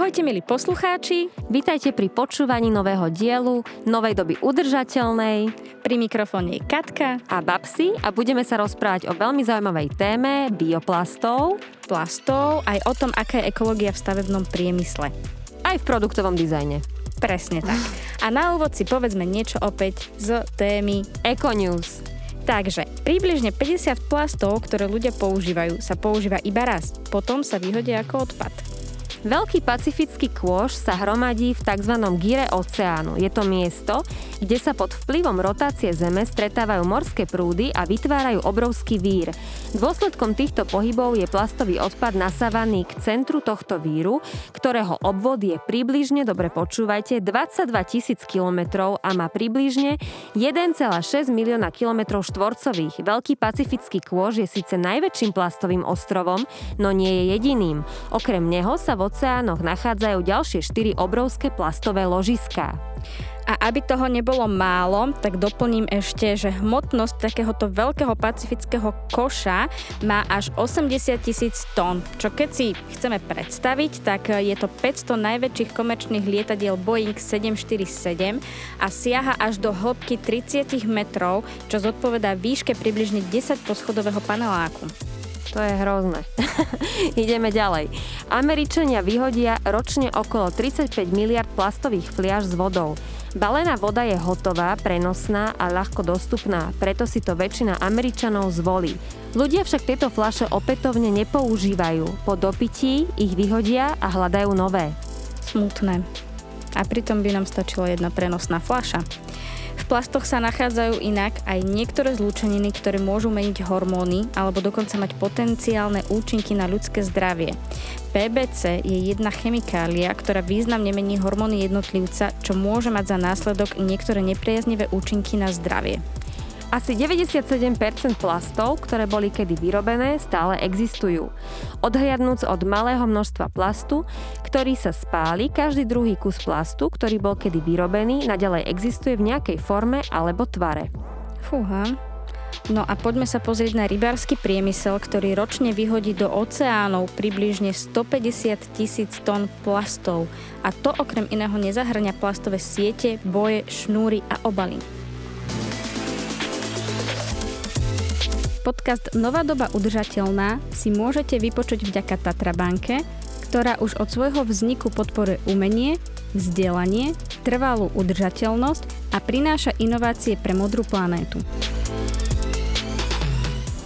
Ahojte milí poslucháči, vítajte pri počúvaní nového dielu Novej doby udržateľnej. Pri mikrofóne je Katka a Babsi a budeme sa rozprávať o veľmi zaujímavej téme bioplastov, plastov, aj o tom, aká je ekológia v stavebnom priemysle. Aj v produktovom dizajne. Presne tak. A na úvod si povedzme niečo opäť z témy Econews. Takže približne 50 plastov, ktoré ľudia používajú, sa používa iba raz. Potom sa vyhodia ako odpad. Veľký pacifický kôž sa hromadí v tzv. gire oceánu. Je to miesto, kde sa pod vplyvom rotácie Zeme stretávajú morské prúdy a vytvárajú obrovský vír. Dôsledkom týchto pohybov je plastový odpad nasávaný k centru tohto víru, ktorého obvod je približne, dobre počúvajte, 22 tisíc kilometrov a má približne 1,6 milióna kilometrov štvorcových. Veľký pacifický kôž je síce najväčším plastovým ostrovom, no nie je jediným. Okrem neho sa vo oceánoch nachádzajú ďalšie štyri obrovské plastové ložiská. A aby toho nebolo málo, tak doplním ešte, že hmotnosť takéhoto veľkého pacifického koša má až 80 tisíc tón. Čo keď si chceme predstaviť, tak je to 500 najväčších komerčných lietadiel Boeing 747 a siaha až do hĺbky 30 metrov, čo zodpovedá výške približne 10 poschodového paneláku. To je hrozné. Ideme ďalej. Američania vyhodia ročne okolo 35 miliard plastových fliaž s vodou. Balená voda je hotová, prenosná a ľahko dostupná, preto si to väčšina Američanov zvolí. Ľudia však tieto fľaše opätovne nepoužívajú. Po dopití ich vyhodia a hľadajú nové. Smutné. A pritom by nám stačila jedna prenosná fľaša plastoch sa nachádzajú inak aj niektoré zlúčeniny, ktoré môžu meniť hormóny alebo dokonca mať potenciálne účinky na ľudské zdravie. PBC je jedna chemikália, ktorá významne mení hormóny jednotlivca, čo môže mať za následok niektoré nepriaznivé účinky na zdravie. Asi 97% plastov, ktoré boli kedy vyrobené, stále existujú. Odhliadnúc od malého množstva plastu, ktorý sa spáli, každý druhý kus plastu, ktorý bol kedy vyrobený, naďalej existuje v nejakej forme alebo tvare. Fúha. No a poďme sa pozrieť na rybársky priemysel, ktorý ročne vyhodí do oceánov približne 150 tisíc tón plastov. A to okrem iného nezahrňa plastové siete, boje, šnúry a obaly. Podcast Nová doba udržateľná si môžete vypočuť vďaka Tatra banke, ktorá už od svojho vzniku podporuje umenie, vzdelanie, trvalú udržateľnosť a prináša inovácie pre modrú planétu.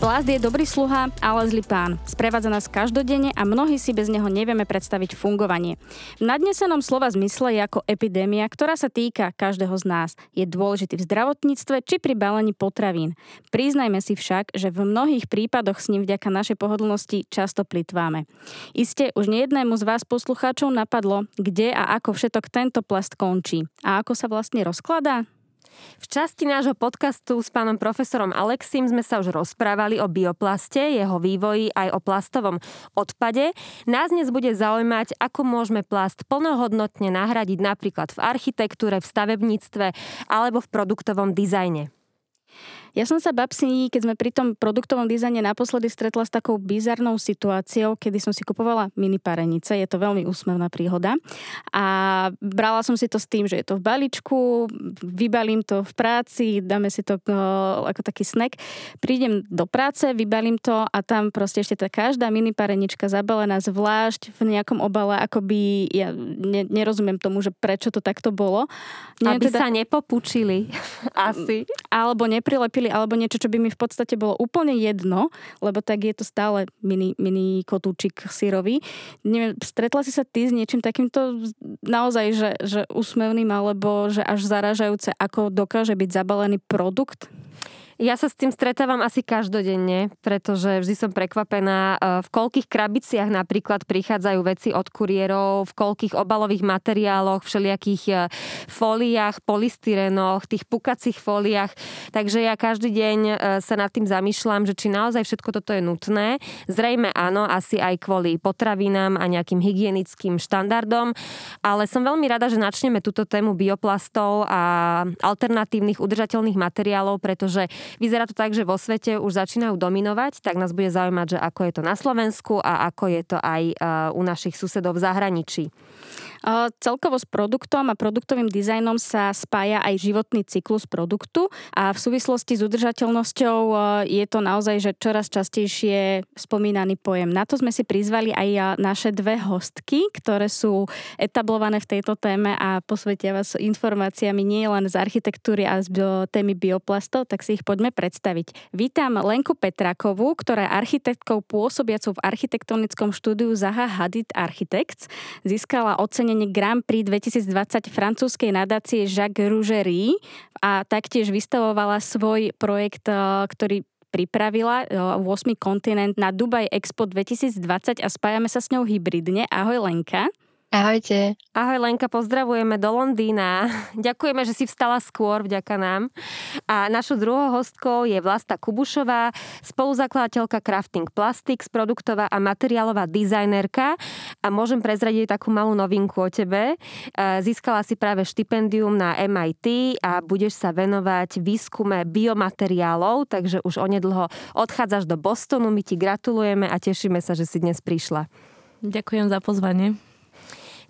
Plast je dobrý sluha, ale zlý pán. Sprevádza nás každodenne a mnohí si bez neho nevieme predstaviť fungovanie. V nadnesenom slova zmysle je ako epidémia, ktorá sa týka každého z nás. Je dôležitý v zdravotníctve či pri balení potravín. Priznajme si však, že v mnohých prípadoch s ním vďaka našej pohodlnosti často plitváme. Iste už nejednému z vás poslucháčov napadlo, kde a ako všetok tento plast končí a ako sa vlastne rozkladá? V časti nášho podcastu s pánom profesorom Alexim sme sa už rozprávali o bioplaste, jeho vývoji aj o plastovom odpade. Nás dnes bude zaujímať, ako môžeme plast plnohodnotne nahradiť napríklad v architektúre, v stavebníctve alebo v produktovom dizajne. Ja som sa babsi, keď sme pri tom produktovom dizajne naposledy stretla s takou bizarnou situáciou, kedy som si kupovala mini parenice. Je to veľmi úsmevná príhoda. A brala som si to s tým, že je to v balíčku, vybalím to v práci, dáme si to uh, ako taký snack. Prídem do práce, vybalím to a tam proste ešte tá každá mini parenička zabalená zvlášť v nejakom obale, akoby ja ne, nerozumiem tomu, že prečo to takto bolo. Neviem, Aby teda, sa nepopučili asi. Alebo neprilepili urobili, alebo niečo, čo by mi v podstate bolo úplne jedno, lebo tak je to stále mini, mini kotúčik sírový. Neviem, stretla si sa ty s niečím takýmto naozaj, že, že úsmevným, alebo že až zaražajúce, ako dokáže byť zabalený produkt? Ja sa s tým stretávam asi každodenne, pretože vždy som prekvapená, e, v koľkých krabiciach napríklad prichádzajú veci od kuriérov, v koľkých obalových materiáloch, všelijakých e, fóliách, polystyrenoch, tých pukacích fóliách. Takže ja každý deň e, sa nad tým zamýšľam, že či naozaj všetko toto je nutné. Zrejme áno, asi aj kvôli potravinám a nejakým hygienickým štandardom, ale som veľmi rada, že načneme túto tému bioplastov a alternatívnych udržateľných materiálov, pretože vyzerá to tak, že vo svete už začínajú dominovať, tak nás bude zaujímať, že ako je to na Slovensku a ako je to aj u našich susedov v zahraničí. Celkovo s produktom a produktovým dizajnom sa spája aj životný cyklus produktu a v súvislosti s udržateľnosťou je to naozaj, že čoraz častejšie spomínaný pojem. Na to sme si prizvali aj naše dve hostky, ktoré sú etablované v tejto téme a posvetia vás informáciami nie len z architektúry a z témy bioplastov, tak si ich poďme predstaviť. Vítam Lenku Petrakovú, ktorá je architektkou pôsobiacou v architektonickom štúdiu Zaha Hadid Architects. Získala ocenenie ocenenie Grand Prix 2020 francúzskej nadácie Jacques Rougerie a taktiež vystavovala svoj projekt, e, ktorý pripravila 8. E, kontinent na Dubai Expo 2020 a spájame sa s ňou hybridne. Ahoj Lenka. Ahojte. Ahoj Lenka, pozdravujeme do Londýna. Ďakujeme, že si vstala skôr, vďaka nám. A našou druhou hostkou je Vlasta Kubušová, spoluzakladateľka Crafting Plastics, produktová a materiálová dizajnerka. A môžem prezradiť takú malú novinku o tebe. E, získala si práve štipendium na MIT a budeš sa venovať výskume biomateriálov, takže už onedlho odchádzaš do Bostonu. My ti gratulujeme a tešíme sa, že si dnes prišla. Ďakujem za pozvanie.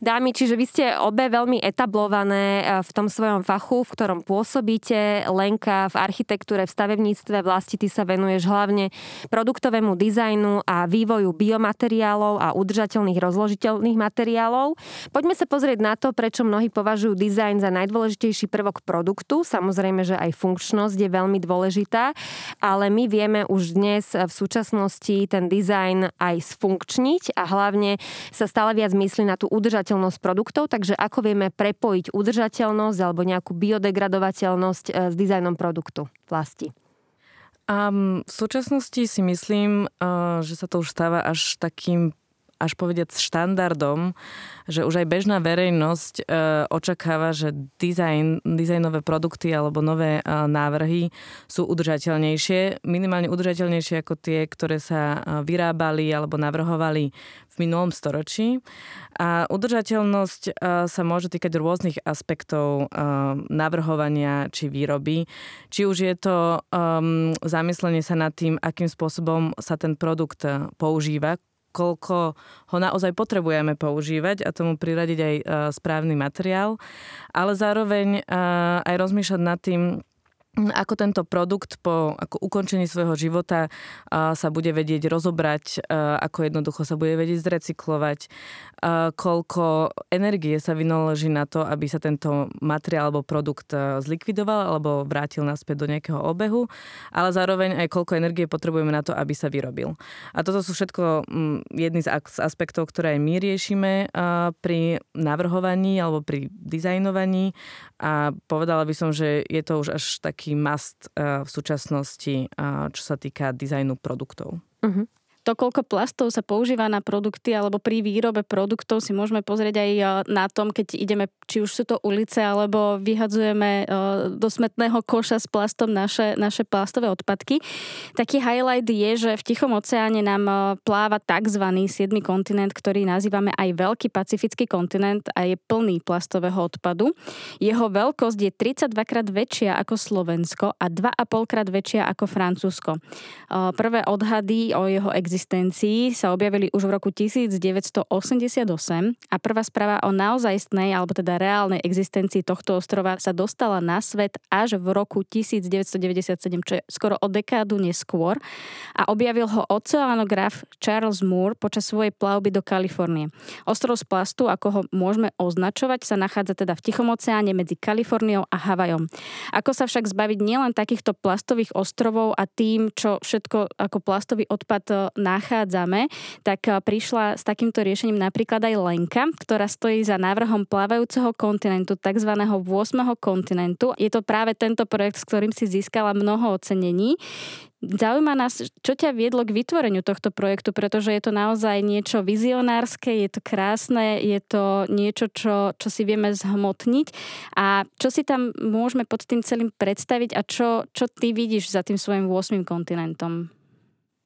Dámy, čiže vy ste obe veľmi etablované eh, v tom svojom fachu, v ktorom pôsobíte. Lenka v architektúre, v stavebníctve, vlasti ty sa venuješ hlavne produktovému dizajnu a vývoju biomateriálov a udržateľných rozložiteľných materiálov. Poďme sa pozrieť na to, prečo mnohí považujú dizajn za najdôležitejší prvok produktu. Samozrejme, že aj funkčnosť je veľmi dôležitá, ale my vieme už dnes v súčasnosti ten dizajn aj sfunkčniť a hlavne sa stále viac myslí na tú udržateľnosť udržateľnosť produktov, takže ako vieme prepojiť udržateľnosť alebo nejakú biodegradovateľnosť eh, s dizajnom produktu vlasti? Um, v súčasnosti si myslím, uh, že sa to už stáva až takým až povedať štandardom, že už aj bežná verejnosť e, očakáva, že dizajn, dizajnové produkty alebo nové e, návrhy sú udržateľnejšie, minimálne udržateľnejšie ako tie, ktoré sa e, vyrábali alebo navrhovali v minulom storočí. A udržateľnosť e, sa môže týkať rôznych aspektov e, navrhovania či výroby. Či už je to um, zamyslenie sa nad tým, akým spôsobom sa ten produkt používa, koľko ho naozaj potrebujeme používať a tomu priradiť aj e, správny materiál, ale zároveň e, aj rozmýšľať nad tým, ako tento produkt po ako ukončení svojho života sa bude vedieť rozobrať, ako jednoducho sa bude vedieť zrecyklovať, koľko energie sa vynaloží na to, aby sa tento materiál alebo produkt zlikvidoval alebo vrátil naspäť do nejakého obehu, ale zároveň aj koľko energie potrebujeme na to, aby sa vyrobil. A toto sú všetko jedny z aspektov, ktoré aj my riešime pri navrhovaní alebo pri dizajnovaní a povedala by som, že je to už až taký taký must eh, v súčasnosti, eh, čo sa týka dizajnu produktov. Uh-huh to, koľko plastov sa používa na produkty alebo pri výrobe produktov si môžeme pozrieť aj e, na tom, keď ideme, či už sú to ulice, alebo vyhadzujeme e, do smetného koša s plastom naše, naše plastové odpadky. Taký highlight je, že v Tichom oceáne nám e, pláva tzv. 7. kontinent, ktorý nazývame aj Veľký pacifický kontinent a je plný plastového odpadu. Jeho veľkosť je 32 krát väčšia ako Slovensko a 2,5 krát väčšia ako Francúzsko. Prvé odhady o jeho existencii existencii sa objavili už v roku 1988 a prvá správa o naozajstnej alebo teda reálnej existencii tohto ostrova sa dostala na svet až v roku 1997, čo je skoro o dekádu neskôr a objavil ho oceánograf Charles Moore počas svojej plavby do Kalifornie. Ostrov z plastu, ako ho môžeme označovať, sa nachádza teda v Tichom oceáne medzi Kaliforniou a Havajom. Ako sa však zbaviť nielen takýchto plastových ostrovov a tým, čo všetko ako plastový odpad nachádzame, tak eh, prišla s takýmto riešením napríklad aj Lenka, ktorá stojí za návrhom plávajúceho kontinentu, tzv. 8. kontinentu. Je to práve tento projekt, s ktorým si získala mnoho ocenení. Zaujíma nás, čo ťa viedlo k vytvoreniu tohto projektu, pretože je to naozaj niečo vizionárske, je to krásne, je to niečo, čo, čo si vieme zhmotniť a čo si tam môžeme pod tým celým predstaviť a čo, čo ty vidíš za tým svojim 8. kontinentom?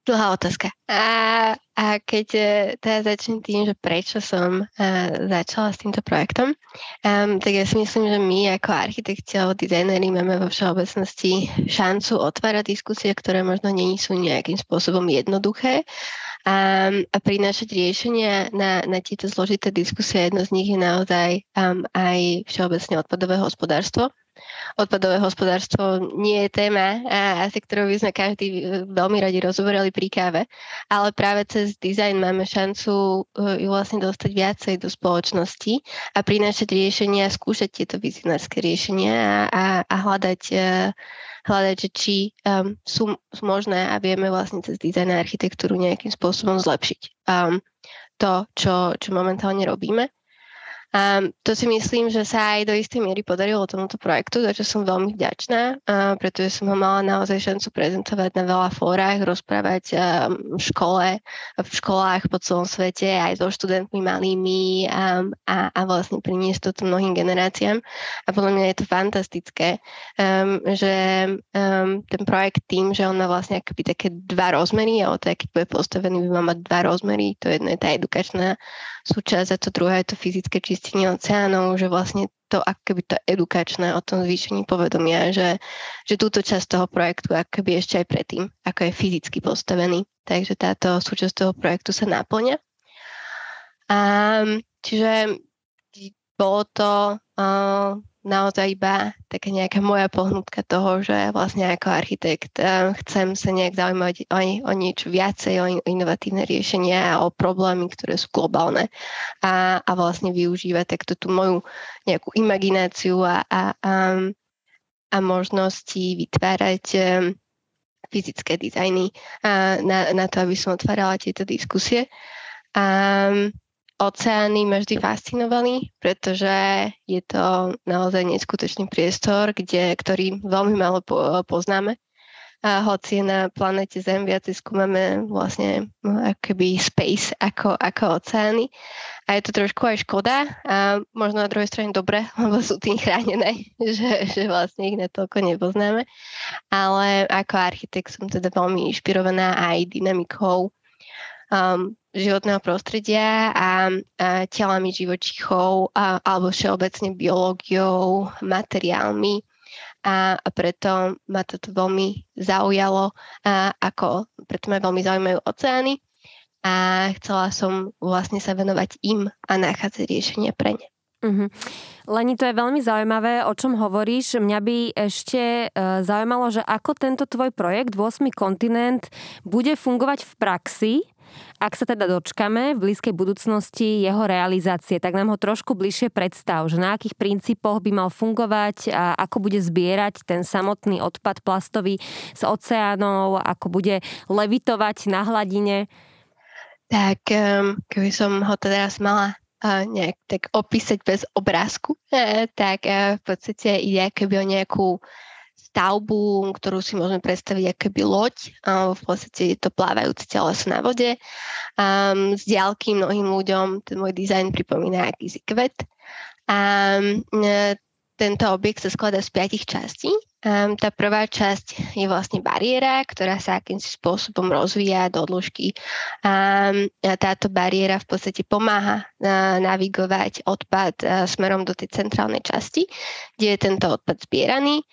Dlhá otázka. A, a keď e, teda začnem tým, že prečo som uh, začala s týmto projektom, um, tak ja si myslím, že my ako architekti alebo dizajneri máme vo všeobecnosti šancu otvárať diskusie, ktoré možno nie sú nejakým spôsobom jednoduché a, a prinášať riešenia na, na tieto zložité diskusie. Jedno z nich je naozaj um, aj všeobecne odpadové hospodárstvo odpadové hospodárstvo nie je téma, asi ktorú by sme každý e, veľmi radi rozoberali pri káve, ale práve cez dizajn máme šancu e, ju vlastne dostať viacej do spoločnosti a prinášať riešenia, skúšať tieto vizionárske riešenia a, a, a hľadať, e, hľadať, či um, sú, sú možné a vieme vlastne cez dizajn a architektúru nejakým spôsobom zlepšiť um, to, čo, čo momentálne robíme. A to si myslím, že sa aj do istej miery podarilo tomuto projektu, za čo som veľmi vďačná, pretože som ho mala naozaj šancu prezentovať na veľa fórach, rozprávať v škole, v školách po celom svete, aj so študentmi malými a, a, a vlastne priniesť toto mnohým generáciám. A podľa mňa je to fantastické, um, že um, ten projekt tým, že on má vlastne akoby také dva rozmery, ale to, keď bude postavený, by mal mať dva rozmery. To jedno je tá edukačná súčasť a to druhé je to fyzické čistenie oceánov, že vlastne to akoby to edukačné o tom zvýšení povedomia, že, že túto časť toho projektu akoby ešte aj predtým, ako je fyzicky postavený. Takže táto súčasť toho projektu sa naplňa. A, čiže bolo to naozaj iba taká nejaká moja pohnutka toho, že vlastne ako architekt eh, chcem sa nejak zaujímať o, o niečo viacej, o inovatívne riešenia a o problémy, ktoré sú globálne a, a vlastne využívať takto tú moju nejakú imagináciu a, a, a, a možnosti vytvárať eh, fyzické dizajny a na, na to, aby som otvárala tieto diskusie. A, Oceány ma vždy fascinovali, pretože je to naozaj neskutočný priestor, kde, ktorý veľmi málo po, poznáme. A hoci na planete Zem viac skúmame vlastne no, akoby space ako, ako oceány. A je to trošku aj škoda a možno na druhej strane dobre, lebo sú tým chránené, že, že vlastne ich natoľko nepoznáme. Ale ako architekt som teda veľmi inšpirovaná aj dynamikou um, životného prostredia a, a telami živočichov a, alebo všeobecne biológiou, materiálmi a, a preto ma toto veľmi zaujalo, a ako, preto ma veľmi zaujímajú oceány a chcela som vlastne sa venovať im a nachádzať riešenie pre ne. Uh-huh. Leni, to je veľmi zaujímavé, o čom hovoríš. Mňa by ešte e, zaujímalo, že ako tento tvoj projekt 8. kontinent bude fungovať v praxi ak sa teda dočkame v blízkej budúcnosti jeho realizácie, tak nám ho trošku bližšie predstav, že na akých princípoch by mal fungovať a ako bude zbierať ten samotný odpad plastový z oceánov, ako bude levitovať na hladine. Tak keby som ho teraz mala nejak tak opísať bez obrázku, uh, tak uh, v podstate ide keby o nejakú stavbu, ktorú si môžeme predstaviť ako keby loď. V podstate je to plávajúce teleso na vode. Z diálky mnohým ľuďom ten môj dizajn pripomína akýsi kvet. A tento objekt sa skladá z piatich častí. Um, tá prvá časť je vlastne bariéra, ktorá sa akýmsi spôsobom rozvíja do dĺžky. Um, táto bariéra v podstate pomáha uh, navigovať odpad uh, smerom do tej centrálnej časti, kde je tento odpad zbieraný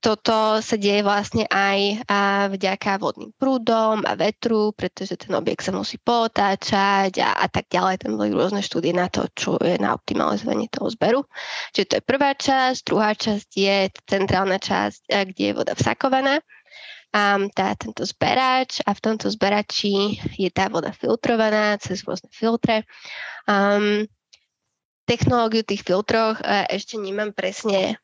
toto sa deje vlastne aj vďaka vodným prúdom a vetru, pretože ten objekt sa musí potáčať a, a tak ďalej. Tam boli rôzne štúdie na to, čo je na optimalizovanie toho zberu. Čiže to je prvá časť. Druhá časť je centrálna časť, kde je voda vsakovaná. A tá, tento zberač a v tomto zberači je tá voda filtrovaná cez rôzne filtre. Um, technológiu tých filtroch ešte nemám presne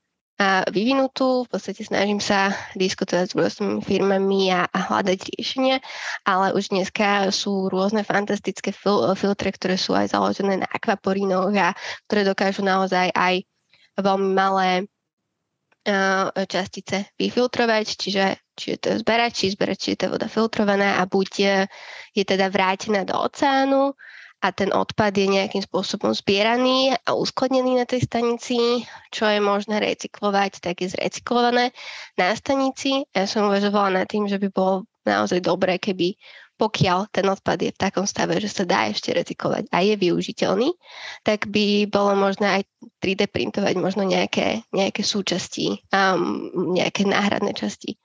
vyvinutú. V podstate snažím sa diskutovať s rôznymi firmami a, a hľadať riešenia, ale už dneska sú rôzne fantastické fil- filtre, ktoré sú aj založené na akvaporínoch a ktoré dokážu naozaj aj veľmi malé uh, častice vyfiltrovať, čiže či je to zberač, či zberač, či je to voda filtrovaná a buď je, je teda vrátená do oceánu, a ten odpad je nejakým spôsobom zbieraný a uskladnený na tej stanici, čo je možné recyklovať, tak je zrecyklované na stanici. Ja som uvažovala nad tým, že by bolo naozaj dobré, keby pokiaľ ten odpad je v takom stave, že sa dá ešte recyklovať a je využiteľný, tak by bolo možné aj 3D printovať možno nejaké, nejaké súčasti, um, nejaké náhradné časti.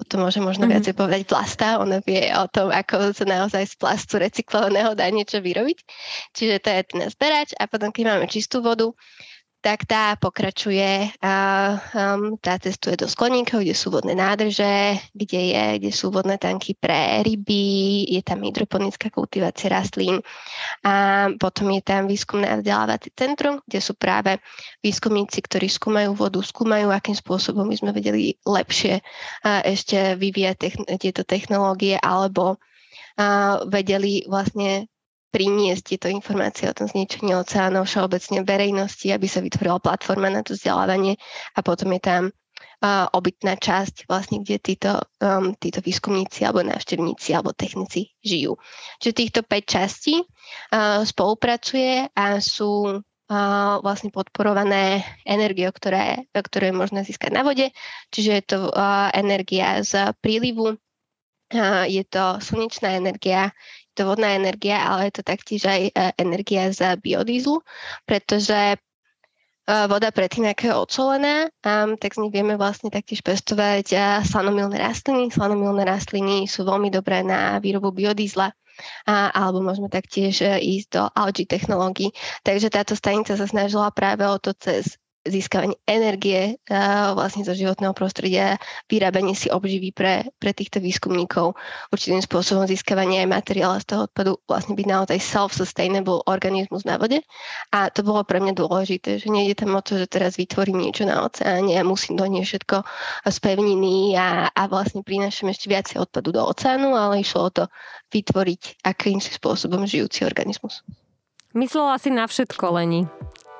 O to môže možno mm-hmm. viacej povedať Plasta, ona vie o tom, ako sa naozaj z plastu recyklovaného dá niečo vyrobiť. Čiže to je ten zberač a potom, keď máme čistú vodu, tak tá pokračuje um, tá cestuje do skleníkov, kde sú vodné nádrže, kde, je, kde sú vodné tanky pre ryby, je tam hydroponická kultivácia rastlín a potom je tam výskumné a vzdelávacie centrum, kde sú práve výskumníci, ktorí skúmajú vodu, skúmajú, akým spôsobom by sme vedeli lepšie ešte vyvíjať techn- tieto technológie alebo vedeli vlastne priniesť tieto informácie o tom zničení oceánov všeobecne verejnosti, aby sa vytvorila platforma na to vzdelávanie a potom je tam uh, obytná časť, vlastne, kde títo, um, títo výskumníci alebo návštevníci alebo technici žijú. Čiže týchto 5 častí uh, spolupracuje a sú uh, vlastne podporované energiou, ktoré je možné získať na vode. Čiže je to uh, energia z prílivu, je to slnečná energia, to vodná energia, ale je to taktiež aj e, energia z biodízlu, pretože e, voda predtým, ako je odsolená, tak z nich vieme vlastne taktiež pestovať uh, slanomilné rastliny. Slanomilné rastliny sú veľmi dobré na výrobu biodízla, uh, alebo môžeme taktiež ísť do algae technológií. Takže táto stanica sa snažila práve o to cez získavanie energie uh, vlastne zo životného prostredia, vyrábanie si obživy pre, pre týchto výskumníkov, určitým spôsobom získavanie aj materiála z toho odpadu, vlastne byť naozaj self-sustainable organizmus na vode. A to bolo pre mňa dôležité, že je tam o to, že teraz vytvorím niečo na oceáne a musím do nie všetko z pevniny a, a vlastne prinášam ešte viacej odpadu do oceánu, ale išlo o to vytvoriť akýmsi spôsobom žijúci organizmus. Myslela si na všetko, Leni.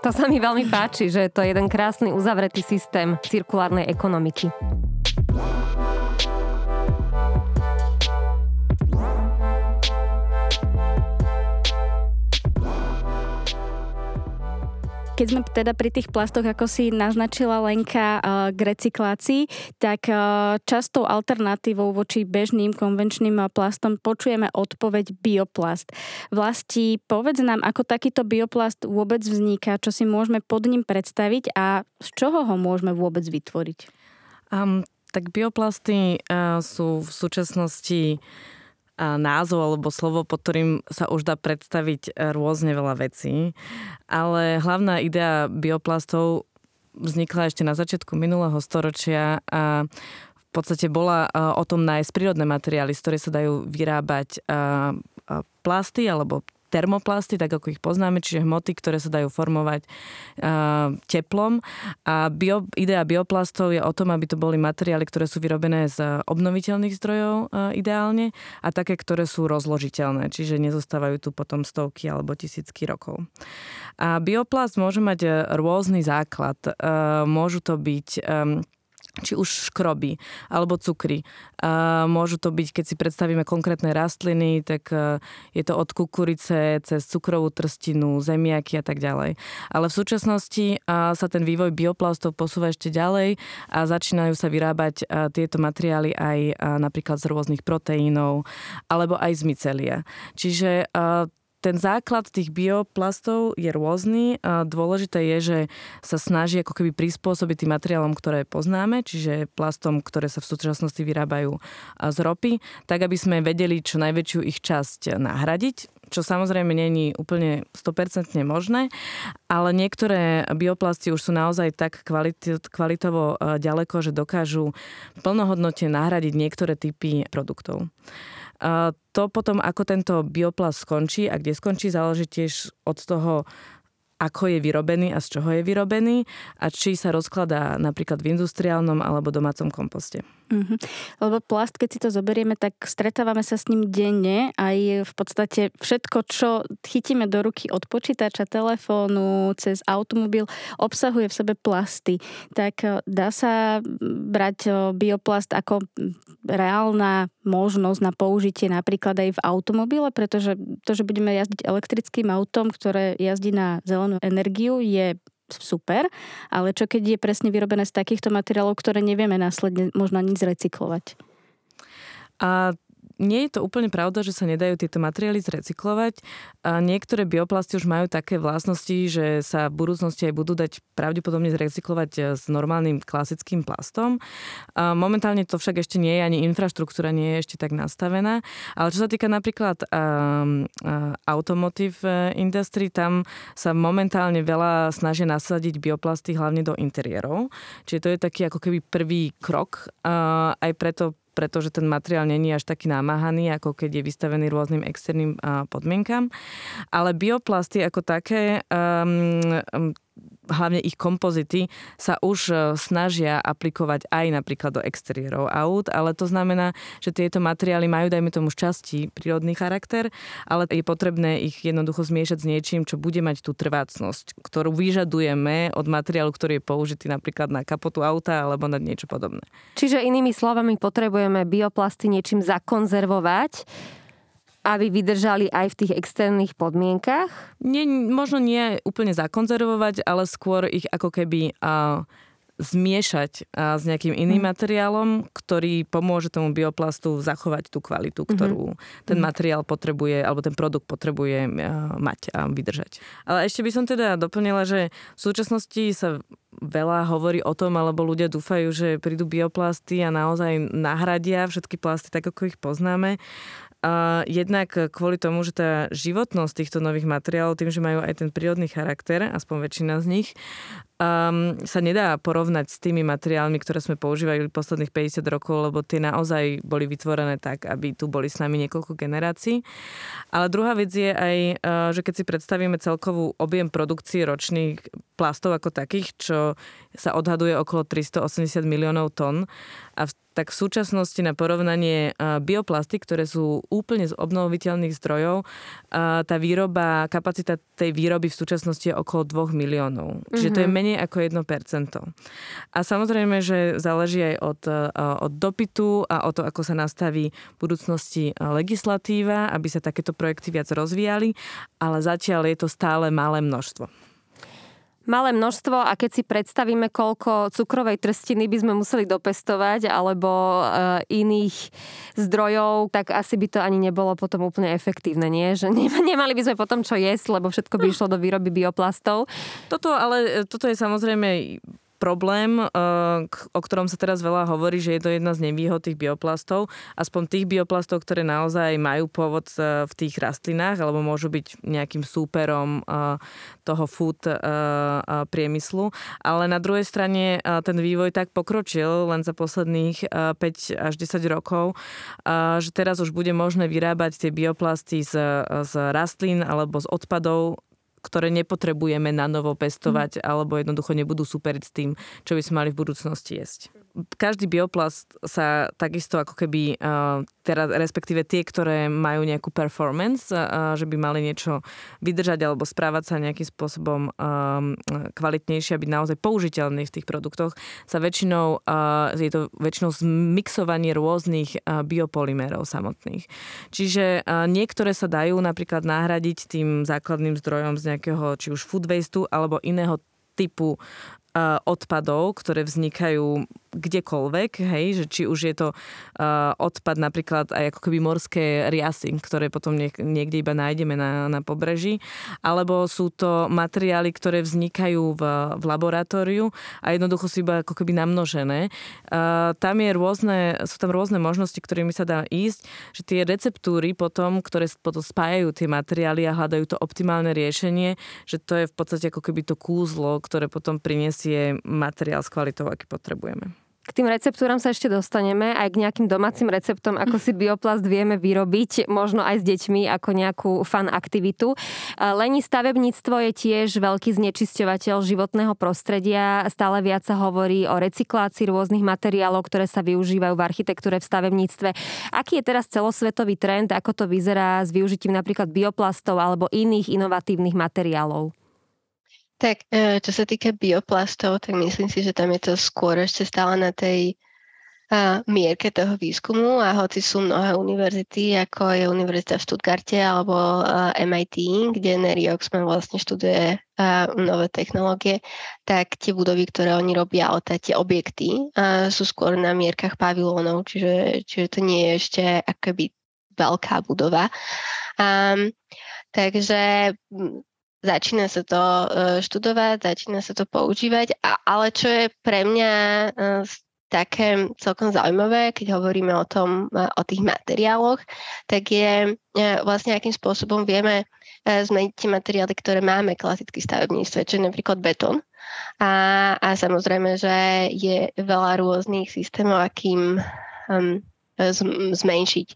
To sa mi veľmi páči, že to je jeden krásny uzavretý systém cirkulárnej ekonomiky. Keď sme teda pri tých plastoch, ako si naznačila Lenka, eh, k recyklácii, tak eh, častou alternatívou voči bežným konvenčným eh, plastom počujeme odpoveď bioplast. Vlasti, povedz nám, ako takýto bioplast vôbec vzniká, čo si môžeme pod ním predstaviť a z čoho ho môžeme vôbec vytvoriť? Um, tak bioplasty uh, sú v súčasnosti názov alebo slovo, pod ktorým sa už dá predstaviť e, rôzne veľa vecí. Ale hlavná idea bioplastov vznikla ešte na začiatku minulého storočia a v podstate bola e, o tom nájsť prírodné materiály, z ktoré sa dajú vyrábať e, plasty alebo termoplasty, tak ako ich poznáme, čiže hmoty, ktoré sa dajú formovať uh, teplom. A bio, idea bioplastov je o tom, aby to boli materiály, ktoré sú vyrobené z obnoviteľných zdrojov uh, ideálne a také, ktoré sú rozložiteľné, čiže nezostávajú tu potom stovky alebo tisícky rokov. A bioplast môže mať rôzny základ. Uh, môžu to byť um, či už škroby alebo cukry. Môžu to byť, keď si predstavíme konkrétne rastliny, tak e, je to od kukurice cez cukrovú trstinu, zemiaky a tak ďalej. Ale v súčasnosti sa ten vývoj bioplastov posúva ešte ďalej a začínajú sa vyrábať tieto materiály aj napríklad z rôznych proteínov alebo aj z mycelia. Čiže ten základ tých bioplastov je rôzny. A dôležité je, že sa snaží ako keby prispôsobiť tým materiálom, ktoré poznáme, čiže plastom, ktoré sa v súčasnosti vyrábajú z ropy, tak aby sme vedeli čo najväčšiu ich časť nahradiť čo samozrejme není úplne 100% možné, ale niektoré bioplasty už sú naozaj tak kvalit- kvalitovo e, ďaleko, že dokážu plnohodnotne nahradiť niektoré typy produktov. To potom, ako tento bioplast skončí a kde skončí, záleží tiež od toho, ako je vyrobený a z čoho je vyrobený a či sa rozkladá napríklad v industriálnom alebo domácom komposte. Mm-hmm. Lebo plast, keď si to zoberieme, tak stretávame sa s ním denne aj v podstate všetko, čo chytíme do ruky od počítača, telefónu, cez automobil, obsahuje v sebe plasty. Tak e, dá sa brať e, bioplast ako reálna možnosť na použitie napríklad aj v automobile, pretože to, že budeme jazdiť elektrickým autom, ktoré jazdí na zelenú energiu, je super, ale čo keď je presne vyrobené z takýchto materiálov, ktoré nevieme následne možno ani zrecyklovať? A nie je to úplne pravda, že sa nedajú tieto materiály zrecyklovať. Niektoré bioplasty už majú také vlastnosti, že sa v budúcnosti aj budú dať pravdepodobne zrecyklovať e, s normálnym klasickým plastom. Momentálne to však ešte nie je, ani infraštruktúra nie je ešte tak nastavená. Ale čo sa týka napríklad um, automotive industry, tam sa momentálne veľa snažia nasadiť bioplasty hlavne do interiérov. Čiže to je taký ako keby prvý krok. Uh, aj preto pretože ten materiál není až taký námahaný, ako keď je vystavený rôznym externým podmienkam. Ale bioplasty ako také um, hlavne ich kompozity sa už e, snažia aplikovať aj napríklad do exteriérov aut, ale to znamená, že tieto materiály majú, dajme tomu, časti prírodný charakter, ale je potrebné ich jednoducho zmiešať s niečím, čo bude mať tú trvácnosť, ktorú vyžadujeme od materiálu, ktorý je použitý napríklad na kapotu auta alebo na niečo podobné. Čiže inými slovami potrebujeme bioplasty niečím zakonzervovať, aby vydržali aj v tých externých podmienkach? Nie, možno nie úplne zakonzervovať, ale skôr ich ako keby uh, zmiešať uh, s nejakým iným mm. materiálom, ktorý pomôže tomu bioplastu zachovať tú kvalitu, ktorú mm-hmm. ten mhm. materiál potrebuje, alebo ten produkt potrebuje uh, mať a vydržať. Ale ešte by som teda doplnila, že v súčasnosti sa veľa hovorí o tom, alebo ľudia dúfajú, že prídu bioplasty a naozaj nahradia všetky plasty tak, ako ich poznáme. Jednak kvôli tomu, že tá životnosť týchto nových materiálov, tým, že majú aj ten prírodný charakter, aspoň väčšina z nich, um, sa nedá porovnať s tými materiálmi, ktoré sme používali posledných 50 rokov, lebo tie naozaj boli vytvorené tak, aby tu boli s nami niekoľko generácií. Ale druhá vec je aj, uh, že keď si predstavíme celkovú objem produkcie ročných plastov ako takých, čo sa odhaduje okolo 380 miliónov tón a v tak v súčasnosti na porovnanie bioplasty, ktoré sú úplne z obnoviteľných zdrojov, tá výroba, kapacita tej výroby v súčasnosti je okolo 2 miliónov. Čiže mm-hmm. to je mhm. menej ako 1%. A samozrejme, že záleží aj od, od dopytu a o to, ako sa nastaví v budúcnosti legislatíva, aby sa takéto projekty viac rozvíjali, ale zatiaľ je to stále malé množstvo malé množstvo a keď si predstavíme, koľko cukrovej trstiny by sme museli dopestovať alebo e, iných zdrojov, tak asi by to ani nebolo potom úplne efektívne, nie? Že nemali by sme potom čo jesť, lebo všetko by išlo do výroby bioplastov. Toto ale, toto je samozrejme problém, eh, o ktorom sa teraz veľa hovorí, že je to jedna z nevýhod tých bioplastov, aspoň tých bioplastov, ktoré naozaj majú pôvod eh, v tých rastlinách alebo môžu byť nejakým súperom eh, toho food priemyslu. Ale na druhej strane ten vývoj tak pokročil len za posledných 5 až 10 rokov, že teraz už bude možné vyrábať tie bioplasty z, z rastlín alebo z odpadov ktoré nepotrebujeme na novo pestovať, mm. alebo jednoducho nebudú superiť s tým, čo by sme mali v budúcnosti jesť každý bioplast sa takisto ako keby, teda respektíve tie, ktoré majú nejakú performance, že by mali niečo vydržať alebo správať sa nejakým spôsobom kvalitnejšie, aby naozaj použiteľný v tých produktoch, sa väčšinou, je to väčšinou zmixovanie rôznych biopolymerov samotných. Čiže niektoré sa dajú napríklad nahradiť tým základným zdrojom z nejakého či už food wasteu alebo iného typu odpadov, ktoré vznikajú kdekoľvek, hej, že či už je to odpad napríklad aj ako keby morské riasy, ktoré potom niek- niekde iba nájdeme na, na pobreží, alebo sú to materiály, ktoré vznikajú v, v laboratóriu a jednoducho sú iba ako keby namnožené. Tam je rôzne, sú tam rôzne možnosti, ktorými sa dá ísť, že tie receptúry potom, ktoré potom spájajú tie materiály a hľadajú to optimálne riešenie, že to je v podstate ako keby to kúzlo, ktoré potom prinesie materiál s kvalitou, aký potrebujeme. K tým receptúram sa ešte dostaneme, aj k nejakým domácim receptom, ako si bioplast vieme vyrobiť, možno aj s deťmi ako nejakú fan aktivitu. Lení stavebníctvo je tiež veľký znečisťovateľ životného prostredia. Stále viac sa hovorí o recyklácii rôznych materiálov, ktoré sa využívajú v architektúre, v stavebníctve. Aký je teraz celosvetový trend, ako to vyzerá s využitím napríklad bioplastov alebo iných inovatívnych materiálov? Tak, e, čo sa týka bioplastov, tak myslím si, že tam je to skôr ešte stále na tej mierke toho výskumu a hoci sú mnohé univerzity, ako je Univerzita v Stuttgarte alebo MIT, kde Nery Oxman vlastne študuje nové technológie, tak tie budovy, ktoré oni robia, ale tie objekty sú skôr na mierkach pavilónov, čiže, čiže to nie je ešte akoby veľká budova. Um, takže začína sa to e, študovať, začína sa to používať, ale čo je pre mňa e, také celkom zaujímavé, keď hovoríme o tom, e, o tých materiáloch, tak je vlastne akým spôsobom vieme zmeniť tie materiály, ktoré máme klasicky stavebníctve, čo je napríklad betón. A, a samozrejme, že je veľa rôznych systémov, akým um, zmenšiť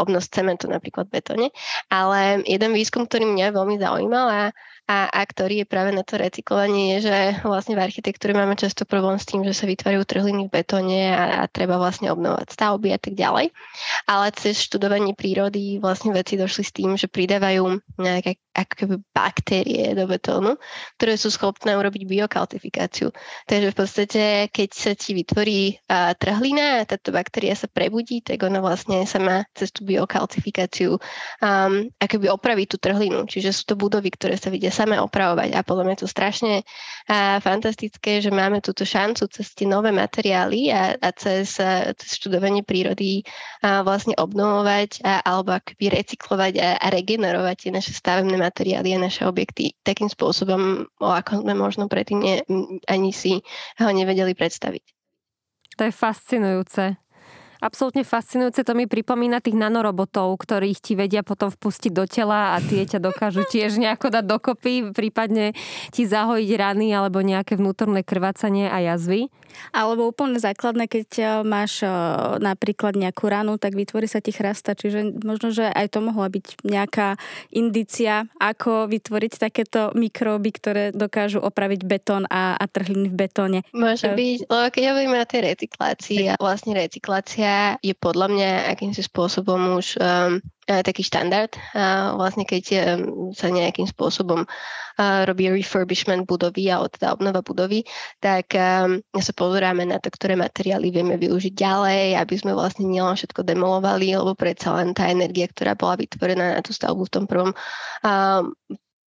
obnos cementu napríklad v betóne. Ale jeden výskum, ktorý mňa veľmi zaujímal a a, a ktorý je práve na to recyklovanie, je, že vlastne v architektúre máme často problém s tým, že sa vytvárajú trhliny v betóne a, a treba vlastne obnovať stavby a tak ďalej. Ale cez študovanie prírody vlastne veci došli s tým, že pridávajú nejaké ako keby baktérie do betónu, ktoré sú schopné urobiť biokaltifikáciu. Takže v podstate, keď sa ti vytvorí uh, trhlina a táto baktéria sa prebudí, tak ona vlastne sa má cez tú biokaltifikáciu um, akoby opraviť tú trhlinu. Čiže sú to budovy, ktoré sa vidia samé opravovať. A podľa mňa je to strašne uh, fantastické, že máme túto šancu cez tie nové materiály a, a cez, uh, cez študovanie prírody uh, vlastne obnovovať a, alebo akoby recyklovať a, a regenerovať tie naše stavebné materiály a naše objekty takým spôsobom, o ako sme možno predtým ne, ani si ho nevedeli predstaviť. To je fascinujúce. Absolútne fascinujúce, to mi pripomína tých nanorobotov, ktorých ti vedia potom vpustiť do tela a tie ťa dokážu tiež nejako dať dokopy, prípadne ti zahojiť rany alebo nejaké vnútorné krvácanie a jazvy. Alebo úplne základné, keď e, máš e, napríklad nejakú ranu, tak vytvorí sa ti chrasta, čiže možno, že aj to mohla byť nejaká indícia, ako vytvoriť takéto mikróby, ktoré dokážu opraviť betón a, a trhliny v betóne. Môže byť, lebo keď hovoríme o tej recyklácii, vlastne recyklácia je podľa mňa akýmsi spôsobom už um, taký štandard. Vlastne keď um, sa nejakým spôsobom uh, robí refurbishment budovy alebo teda obnova budovy, tak sa pozeráme na to, ktoré materiály vieme využiť ďalej, aby sme vlastne nielen všetko demolovali, lebo predsa len tá energia, ktorá bola vytvorená na tú stavbu v tom prvom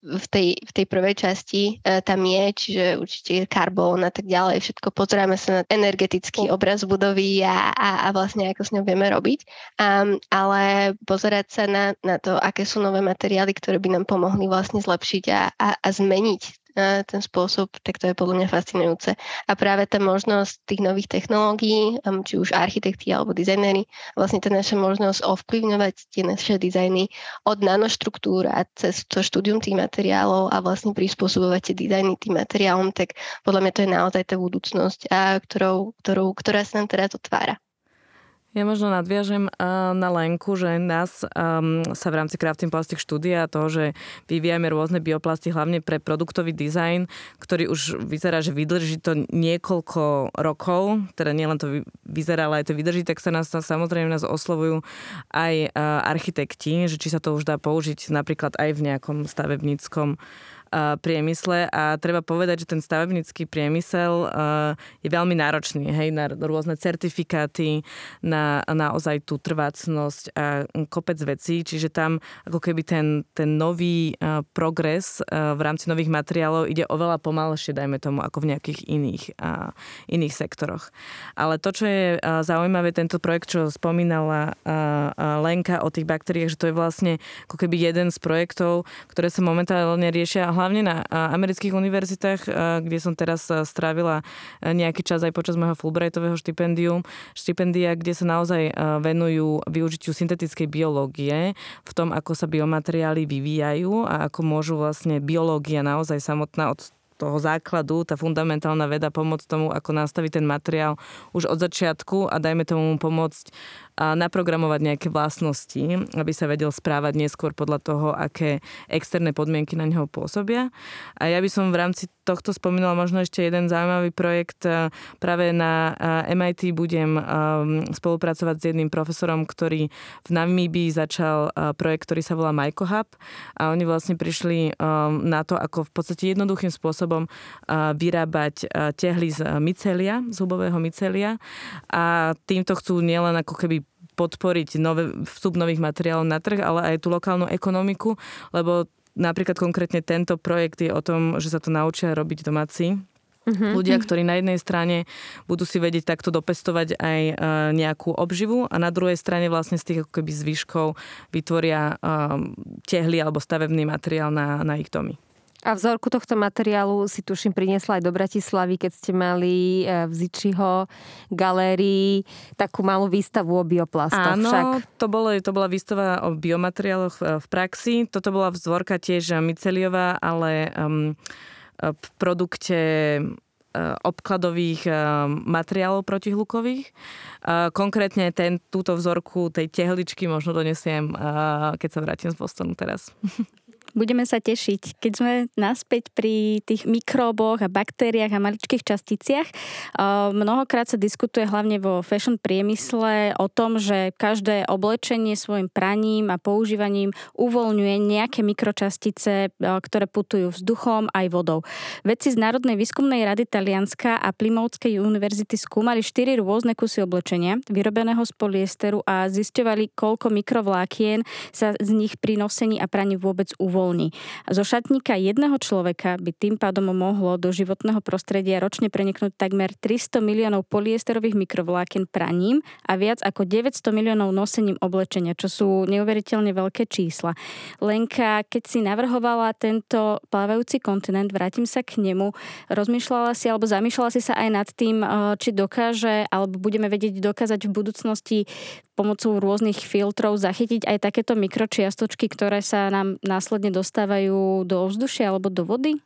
v tej, v tej prvej časti e, tam je, čiže určite karbón a tak ďalej, všetko pozeráme sa na energetický obraz budovy a, a, a vlastne ako s ňou vieme robiť, um, ale pozerať sa na, na to, aké sú nové materiály, ktoré by nám pomohli vlastne zlepšiť a, a, a zmeniť ten spôsob, tak to je podľa mňa fascinujúce. A práve tá možnosť tých nových technológií, či už architekti alebo dizajnéri, vlastne tá naša možnosť ovplyvňovať tie naše dizajny od nanoštruktúr a cez to štúdium tých materiálov a vlastne prispôsobovať tie dizajny tým materiálom, tak podľa mňa to je naozaj tá budúcnosť, a ktorou, ktorou, ktorá sa nám teraz otvára. Ja možno nadviažem na Lenku, že nás um, sa v rámci Crafting Plastic štúdia toho, že vyvíjame rôzne bioplasty hlavne pre produktový dizajn, ktorý už vyzerá, že vydrží to niekoľko rokov, teda nielen to vyzerá, ale aj to vydrží, tak sa nás samozrejme nás oslovujú aj architekti, že či sa to už dá použiť napríklad aj v nejakom stavebníckom priemysle a treba povedať, že ten stavebnícky priemysel je veľmi náročný hej, na rôzne certifikáty, na naozaj tú trvácnosť a kopec vecí, čiže tam ako keby ten, ten nový progres v rámci nových materiálov ide oveľa pomalšie, dajme tomu, ako v nejakých iných, iných sektoroch. Ale to, čo je zaujímavé, tento projekt, čo spomínala Lenka o tých baktériách, že to je vlastne ako keby jeden z projektov, ktoré sa momentálne riešia hlavne na amerických univerzitách, kde som teraz strávila nejaký čas aj počas môjho Fulbrightového štipendium, štipendia, kde sa naozaj venujú využitiu syntetickej biológie v tom, ako sa biomateriály vyvíjajú a ako môžu vlastne biológia naozaj samotná od toho základu, tá fundamentálna veda pomôcť tomu, ako nastaviť ten materiál už od začiatku a dajme tomu pomôcť naprogramovať nejaké vlastnosti, aby sa vedel správať neskôr podľa toho, aké externé podmienky na neho pôsobia. A ja by som v rámci tohto spomínala možno ešte jeden zaujímavý projekt. Práve na MIT budem spolupracovať s jedným profesorom, ktorý v Namíbii začal projekt, ktorý sa volá Hub. a oni vlastne prišli na to, ako v podstate jednoduchým spôsobom vyrábať tehly z mycelia, z hubového mycelia a týmto chcú nielen ako keby podporiť nové, vstup nových materiálov na trh, ale aj tú lokálnu ekonomiku, lebo napríklad konkrétne tento projekt je o tom, že sa to naučia robiť domáci Uh-huh. Ľudia, ktorí na jednej strane budú si vedieť takto dopestovať aj uh, nejakú obživu a na druhej strane vlastne z tých ako keby zvyškov vytvoria um, tehly alebo stavebný materiál na, na ich domy. A vzorku tohto materiálu si tuším priniesla aj do Bratislavy, keď ste mali e, v Zičiho galérii takú malú výstavu o bioplastoch. Áno, však. To, bolo, to bola výstava o biomateriáloch v praxi. Toto bola vzorka tiež miceliová, ale um, v produkte e, obkladových e, materiálov protihlukových. Konkrétne ten, túto vzorku tej tehličky možno donesiem, keď sa vrátim z Bostonu teraz. Budeme sa tešiť. Keď sme naspäť pri tých mikróboch a baktériách a maličkých časticiach, mnohokrát sa diskutuje hlavne vo fashion priemysle o tom, že každé oblečenie svojim praním a používaním uvoľňuje nejaké mikročastice, ktoré putujú vzduchom aj vodou. Vedci z Národnej výskumnej rady Talianska a Plimovskej univerzity skúmali štyri rôzne kusy oblečenia, vyrobeného z polyesteru a zisťovali, koľko mikrovlákien sa z nich pri nosení a praní vôbec uvoľňuje uvoľní. Zo šatníka jedného človeka by tým pádom mohlo do životného prostredia ročne preniknúť takmer 300 miliónov polyesterových mikrovláken praním a viac ako 900 miliónov nosením oblečenia, čo sú neuveriteľne veľké čísla. Lenka, keď si navrhovala tento plávajúci kontinent, vrátim sa k nemu, rozmýšľala si alebo zamýšľala si sa aj nad tým, eh, či dokáže alebo budeme vedieť dokázať v budúcnosti pomocou rôznych filtrov zachytiť aj takéto mikročiastočky, ktoré sa nám následne dostávajú do ovzdušia alebo do vody?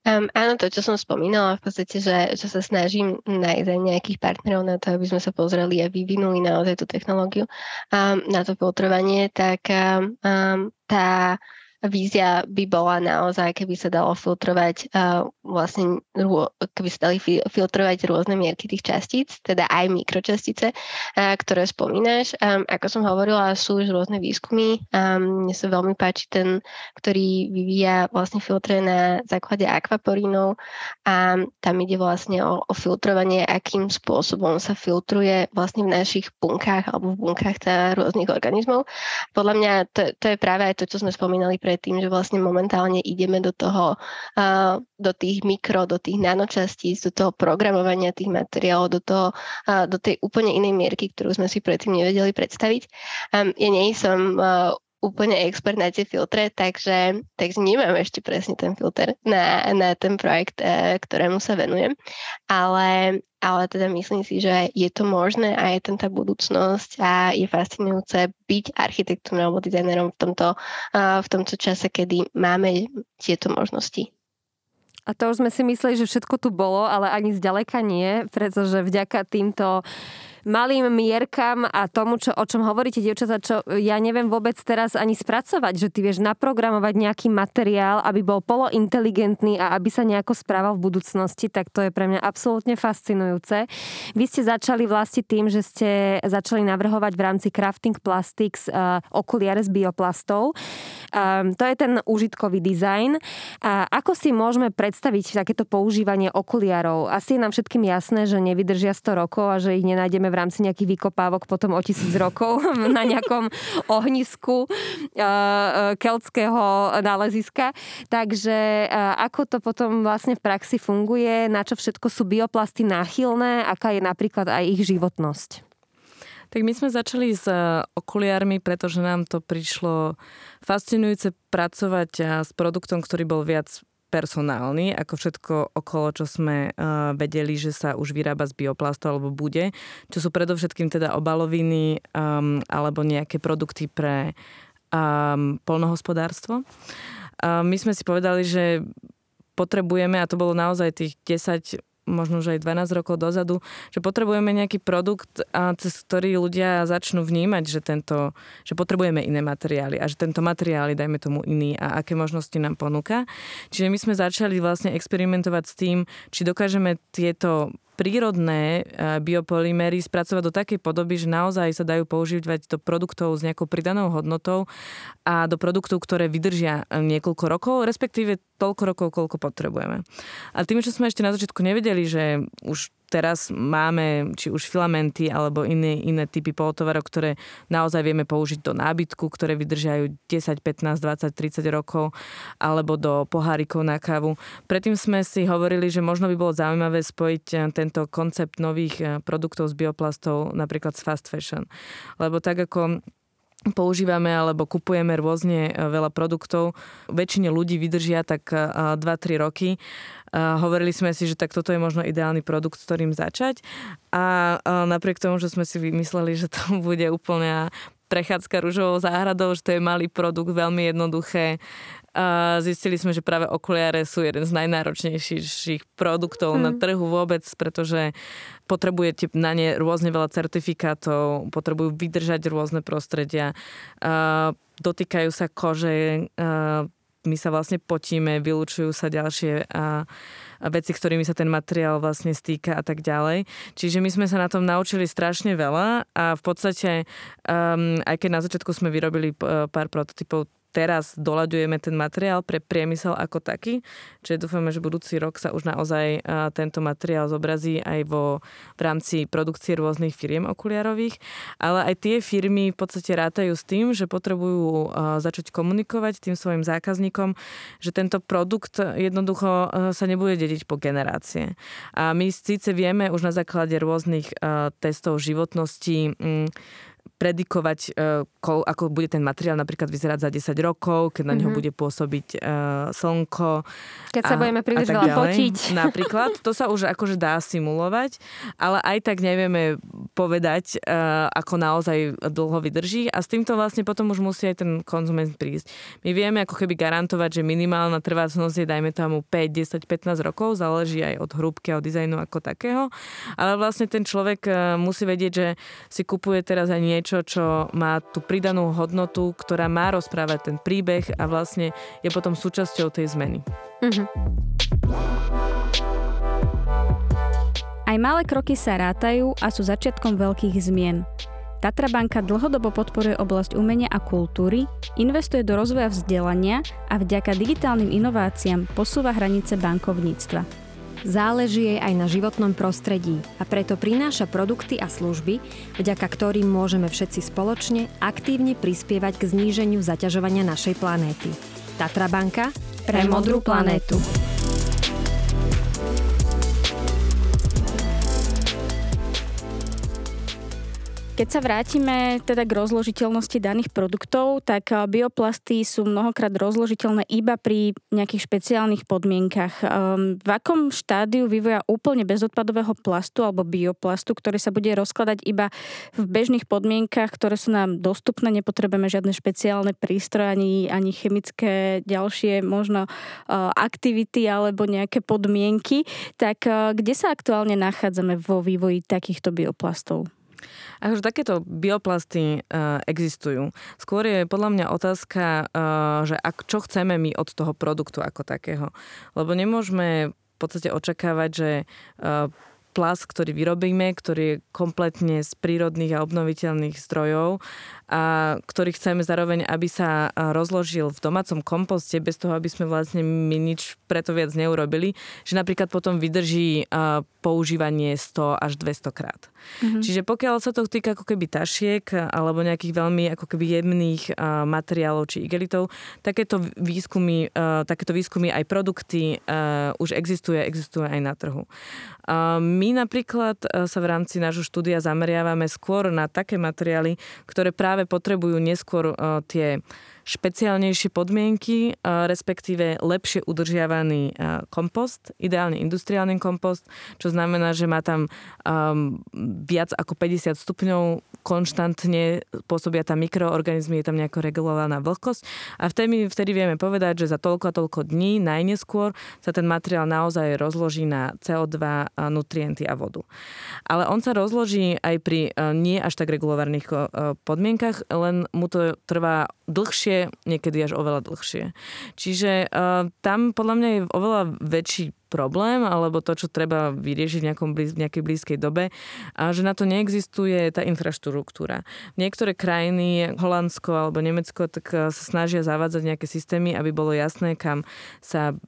Um, áno, to, čo som spomínala, v podstate, že, že sa snažím nájsť aj nejakých partnerov na to, aby sme sa pozreli a vyvinuli naozaj tú technológiu um, na to filtrovanie, tak um, tá vízia by bola naozaj, keby sa dalo filtrovať uh, vlastne, keby sa dali filtrovať rôzne mierky tých častíc, teda aj mikročastice, uh, ktoré spomínaš. Um, ako som hovorila, sú už rôzne výskumy. Um, mne sa veľmi páči ten, ktorý vyvíja vlastne filtre na základe akvaporínov a tam ide vlastne o, o filtrovanie, akým spôsobom sa filtruje vlastne v našich bunkách alebo v bunkách teda rôznych organizmov. Podľa mňa to, to je práve aj to, čo sme spomínali pre predtým, že vlastne momentálne ideme do toho, do tých mikro, do tých nanočastíc, do toho programovania tých materiálov, do, toho, do tej úplne inej mierky, ktorú sme si predtým nevedeli predstaviť. Ja nie som úplne expert na tie filtre, takže, takže nemám ešte presne ten filter na, na ten projekt, e, ktorému sa venujem. Ale, ale teda myslím si, že je to možné a je tam tá budúcnosť a je fascinujúce byť architektom alebo dizajnerom v tomto, v tomto čase, kedy máme tieto možnosti. A to už sme si mysleli, že všetko tu bolo, ale ani zďaleka nie, pretože vďaka týmto malým mierkam a tomu, čo, o čom hovoríte, dievčatá, čo ja neviem vôbec teraz ani spracovať, že ty vieš naprogramovať nejaký materiál, aby bol polointeligentný a aby sa nejako správal v budúcnosti, tak to je pre mňa absolútne fascinujúce. Vy ste začali vlastne tým, že ste začali navrhovať v rámci Crafting Plastics uh, okuliare z bioplastov. Um, to je ten užitkový dizajn. A ako si môžeme predstaviť takéto používanie okuliarov? Asi je nám všetkým jasné, že nevydržia 100 rokov a že ich nenájdeme v rámci nejakých vykopávok potom o tisíc rokov na nejakom ohnisku uh, keltského náleziska. Takže uh, ako to potom vlastne v praxi funguje, na čo všetko sú bioplasty náchylné, aká je napríklad aj ich životnosť? Tak my sme začali s okuliármi, pretože nám to prišlo fascinujúce pracovať s produktom, ktorý bol viac personálny, ako všetko okolo, čo sme uh, vedeli, že sa už vyrába z bioplastu alebo bude, čo sú predovšetkým teda obaloviny um, alebo nejaké produkty pre um, polnohospodárstvo. Uh, my sme si povedali, že potrebujeme, a to bolo naozaj tých 10 možno už aj 12 rokov dozadu, že potrebujeme nejaký produkt, cez ktorý ľudia začnú vnímať, že, tento, že potrebujeme iné materiály a že tento materiál je, dajme tomu, iný a aké možnosti nám ponúka. Čiže my sme začali vlastne experimentovať s tým, či dokážeme tieto prírodné e, biopolymery spracovať do takej podoby, že naozaj sa dajú používať do produktov s nejakou pridanou hodnotou a do produktov, ktoré vydržia e, niekoľko rokov, respektíve toľko rokov, koľko potrebujeme. A tým, čo sme ešte na začiatku nevedeli, že už teraz máme či už filamenty alebo iné, iné typy polotovarov, ktoré naozaj vieme použiť do nábytku, ktoré vydržajú 10, 15, 20, 30 rokov alebo do pohárikov na kávu. Predtým sme si hovorili, že možno by bolo zaujímavé spojiť eh, tento koncept nových eh, produktov z bioplastov napríklad s fast fashion. Lebo tak ako používame alebo kupujeme rôzne e, veľa produktov. Väčšine ľudí vydržia tak 2-3 e, roky. Hovorili sme si, že tak toto je možno ideálny produkt, s ktorým začať. A napriek tomu, že sme si vymysleli, že to bude úplne prechádzka rúžovou záhradou, že to je malý produkt, veľmi jednoduché, a zistili sme, že práve okuliare sú jeden z najnáročnejších produktov mm. na trhu vôbec, pretože potrebujete na ne rôzne veľa certifikátov, potrebujú vydržať rôzne prostredia, a dotýkajú sa kože, a my sa vlastne potíme, vylúčujú sa ďalšie a, a veci, ktorými sa ten materiál vlastne stýka a tak ďalej. Čiže my sme sa na tom naučili strašne veľa a v podstate, um, aj keď na začiatku sme vyrobili pár prototypov teraz doľaďujeme ten materiál pre priemysel ako taký. Čiže dúfame, že budúci rok sa už naozaj tento materiál zobrazí aj vo, v rámci produkcie rôznych firiem okuliarových. Ale aj tie firmy v podstate rátajú s tým, že potrebujú začať komunikovať tým svojim zákazníkom, že tento produkt jednoducho sa nebude dediť po generácie. A my síce vieme už na základe rôznych testov životnosti predikovať, e, ako bude ten materiál napríklad vyzerať za 10 rokov, keď na neho mm-hmm. bude pôsobiť uh, slnko. Keď sa a, budeme príliš veľa potiť. Napríklad, to sa už akože dá simulovať, ale aj tak nevieme povedať, uh, ako naozaj dlho vydrží a s týmto vlastne potom už musí aj ten konzument prísť. My vieme ako keby garantovať, že minimálna trvácnosť je dajme tomu 5, 10, 15 rokov, záleží aj od hrúbky a od dizajnu ako takého, ale vlastne ten človek musí vedieť, že si kupuje teraz aj niečo, niečo, čo má tú pridanú hodnotu, ktorá má rozprávať ten príbeh a vlastne je potom súčasťou tej zmeny. Mm-hmm. Aj malé kroky sa rátajú a sú začiatkom veľkých zmien. Tatra banka dlhodobo podporuje oblasť umenia a kultúry, investuje do rozvoja vzdelania a vďaka digitálnym inováciám posúva hranice bankovníctva. Záleží jej aj na životnom prostredí a preto prináša produkty a služby, vďaka ktorým môžeme všetci spoločne aktívne prispievať k zníženiu zaťažovania našej planéty. Tatra Banka pre modrú planétu. Keď sa vrátime teda k rozložiteľnosti daných produktov, tak eh, bioplasty sú mnohokrát rozložiteľné iba pri nejakých špeciálnych podmienkach. Ehm, v akom štádiu vývoja úplne bezodpadového plastu alebo bioplastu, ktorý sa bude rozkladať iba v bežných podmienkach, ktoré sú nám dostupné, nepotrebujeme žiadne špeciálne prístroje ani, ani chemické ďalšie možno eh, aktivity alebo nejaké podmienky, tak eh, kde sa aktuálne nachádzame vo vývoji takýchto bioplastov? Akože takéto bioplasty uh, existujú. Skôr je podľa mňa otázka, uh, že ak, čo chceme my od toho produktu ako takého. Lebo nemôžeme v podstate očakávať, že uh, plast, ktorý vyrobíme, ktorý je kompletne z prírodných a obnoviteľných zdrojov a ktorý chceme zároveň, aby sa rozložil v domácom komposte bez toho, aby sme vlastne my nič preto viac neurobili, že napríklad potom vydrží používanie 100 až 200 krát. Mm-hmm. Čiže pokiaľ sa to týka ako keby tašiek alebo nejakých veľmi ako keby jemných materiálov či igelitov, takéto výskumy, takéto výskumy aj produkty už existuje, existuje aj na trhu. My napríklad sa v rámci nášho štúdia zameriavame skôr na také materiály, ktoré práve potrebujú neskôr uh, tie špeciálnejšie podmienky, respektíve lepšie udržiavaný kompost, ideálne industriálny kompost, čo znamená, že má tam um, viac ako 50 stupňov, konštantne pôsobia tam mikroorganizmy, je tam nejako regulovaná vlhkosť a vtedy, vtedy vieme povedať, že za toľko a toľko dní najneskôr sa ten materiál naozaj rozloží na CO2, nutrienty a vodu. Ale on sa rozloží aj pri nie až tak regulovaných podmienkach, len mu to trvá dlhšie, niekedy až oveľa dlhšie. Čiže uh, tam podľa mňa je oveľa väčší problém, alebo to, čo treba vyriešiť v, nejakom blíz, nejakej blízkej dobe, a že na to neexistuje tá infraštruktúra. Niektoré krajiny, Holandsko alebo Nemecko, tak sa snažia zavádzať nejaké systémy, aby bolo jasné, kam sa